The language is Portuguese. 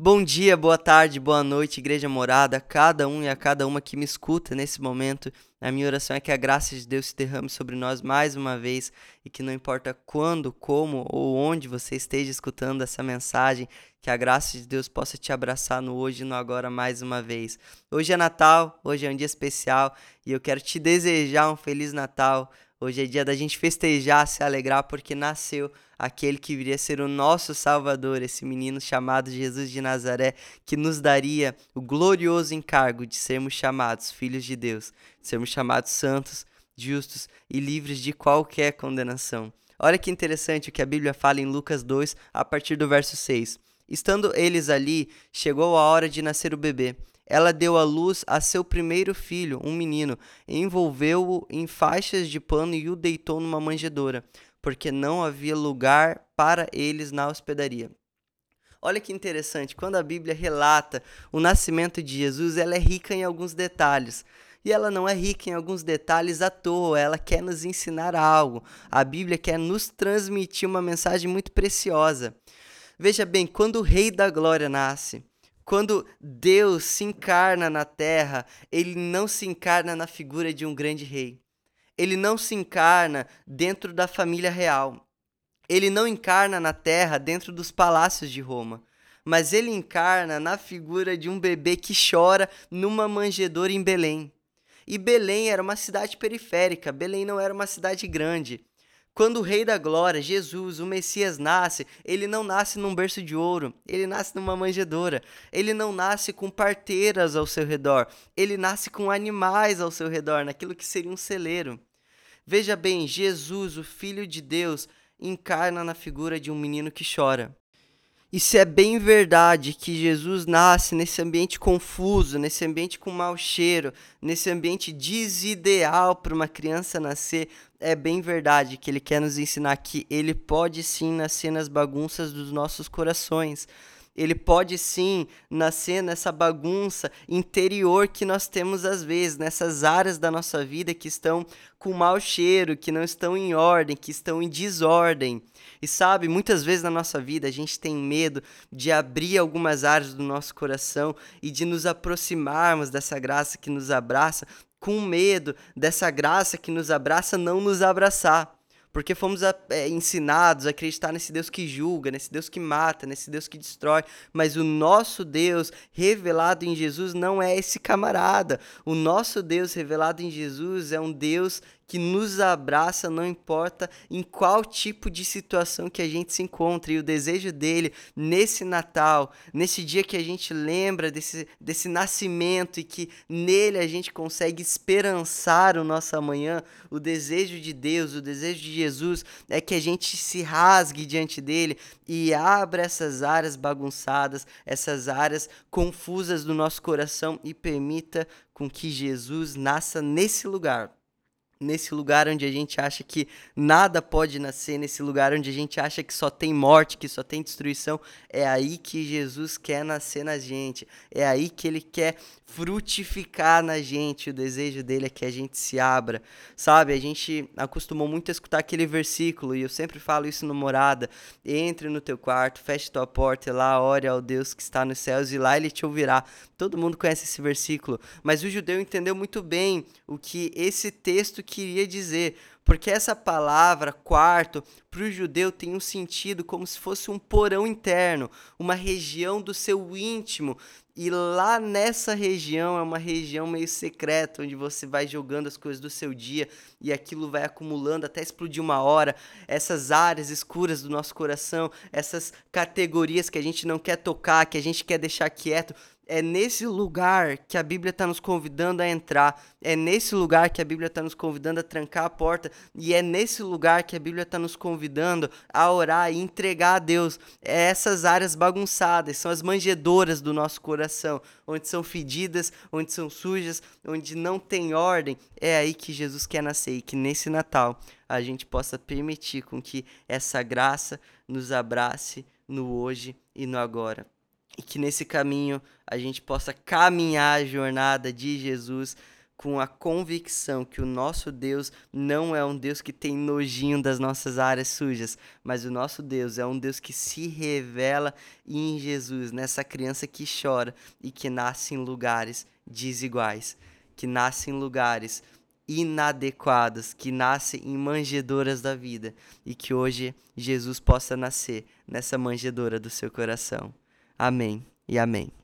Bom dia, boa tarde, boa noite, igreja morada, a cada um e a cada uma que me escuta nesse momento. A minha oração é que a graça de Deus se derrame sobre nós mais uma vez e que não importa quando, como ou onde você esteja escutando essa mensagem, que a graça de Deus possa te abraçar no hoje e no agora mais uma vez. Hoje é Natal, hoje é um dia especial e eu quero te desejar um feliz Natal. Hoje é dia da gente festejar, se alegrar porque nasceu aquele que viria ser o nosso Salvador, esse menino chamado Jesus de Nazaré, que nos daria o glorioso encargo de sermos chamados filhos de Deus, de sermos chamados santos, justos e livres de qualquer condenação. Olha que interessante o que a Bíblia fala em Lucas 2, a partir do verso 6. Estando eles ali, chegou a hora de nascer o bebê. Ela deu à luz a seu primeiro filho, um menino, envolveu-o em faixas de pano e o deitou numa manjedoura porque não havia lugar para eles na hospedaria. Olha que interessante, quando a Bíblia relata o nascimento de Jesus, ela é rica em alguns detalhes. E ela não é rica em alguns detalhes à toa, ela quer nos ensinar algo. A Bíblia quer nos transmitir uma mensagem muito preciosa. Veja bem, quando o Rei da Glória nasce, quando Deus se encarna na terra, ele não se encarna na figura de um grande rei ele não se encarna dentro da família real. Ele não encarna na terra dentro dos palácios de Roma, mas ele encarna na figura de um bebê que chora numa manjedoura em Belém. E Belém era uma cidade periférica, Belém não era uma cidade grande. Quando o Rei da Glória, Jesus, o Messias, nasce, ele não nasce num berço de ouro, ele nasce numa manjedoura. Ele não nasce com parteiras ao seu redor, ele nasce com animais ao seu redor, naquilo que seria um celeiro. Veja bem, Jesus, o Filho de Deus, encarna na figura de um menino que chora. E se é bem verdade que Jesus nasce nesse ambiente confuso, nesse ambiente com mau cheiro, nesse ambiente desideal para uma criança nascer, é bem verdade que ele quer nos ensinar que ele pode sim nascer nas bagunças dos nossos corações ele pode sim nascer nessa bagunça interior que nós temos às vezes, nessas áreas da nossa vida que estão com mau cheiro, que não estão em ordem, que estão em desordem. E sabe, muitas vezes na nossa vida a gente tem medo de abrir algumas áreas do nosso coração e de nos aproximarmos dessa graça que nos abraça, com medo dessa graça que nos abraça não nos abraçar. Porque fomos é, ensinados a acreditar nesse Deus que julga, nesse Deus que mata, nesse Deus que destrói. Mas o nosso Deus revelado em Jesus não é esse camarada. O nosso Deus revelado em Jesus é um Deus que nos abraça, não importa em qual tipo de situação que a gente se encontre. E o desejo dele nesse Natal, nesse dia que a gente lembra desse, desse nascimento e que nele a gente consegue esperançar o nosso amanhã, o desejo de Deus, o desejo de Jesus é que a gente se rasgue diante dele e abra essas áreas bagunçadas, essas áreas confusas do nosso coração e permita com que Jesus nasça nesse lugar nesse lugar onde a gente acha que nada pode nascer, nesse lugar onde a gente acha que só tem morte, que só tem destruição, é aí que Jesus quer nascer na gente. É aí que ele quer frutificar na gente. O desejo dele é que a gente se abra. Sabe, a gente acostumou muito a escutar aquele versículo e eu sempre falo isso no morada. Entre no teu quarto, feche tua porta e lá ore ao Deus que está nos céus e lá ele te ouvirá. Todo mundo conhece esse versículo, mas o judeu entendeu muito bem o que esse texto queria dizer, porque essa palavra quarto para o judeu tem um sentido como se fosse um porão interno, uma região do seu íntimo. E lá nessa região é uma região meio secreta, onde você vai jogando as coisas do seu dia e aquilo vai acumulando até explodir uma hora. Essas áreas escuras do nosso coração, essas categorias que a gente não quer tocar, que a gente quer deixar quieto, é nesse lugar que a Bíblia está nos convidando a entrar. É nesse lugar que a Bíblia está nos convidando a trancar a porta. E é nesse lugar que a Bíblia está nos convidando a orar e entregar a Deus. É essas áreas bagunçadas, são as manjedoras do nosso coração, onde são fedidas, onde são sujas, onde não tem ordem. É aí que Jesus quer nascer e que nesse Natal a gente possa permitir com que essa graça nos abrace no hoje e no agora e que nesse caminho a gente possa caminhar a jornada de Jesus com a convicção que o nosso Deus não é um Deus que tem nojinho das nossas áreas sujas, mas o nosso Deus é um Deus que se revela em Jesus, nessa criança que chora e que nasce em lugares desiguais, que nasce em lugares inadequados, que nasce em manjedoras da vida e que hoje Jesus possa nascer nessa manjedoura do seu coração. Amém e amém.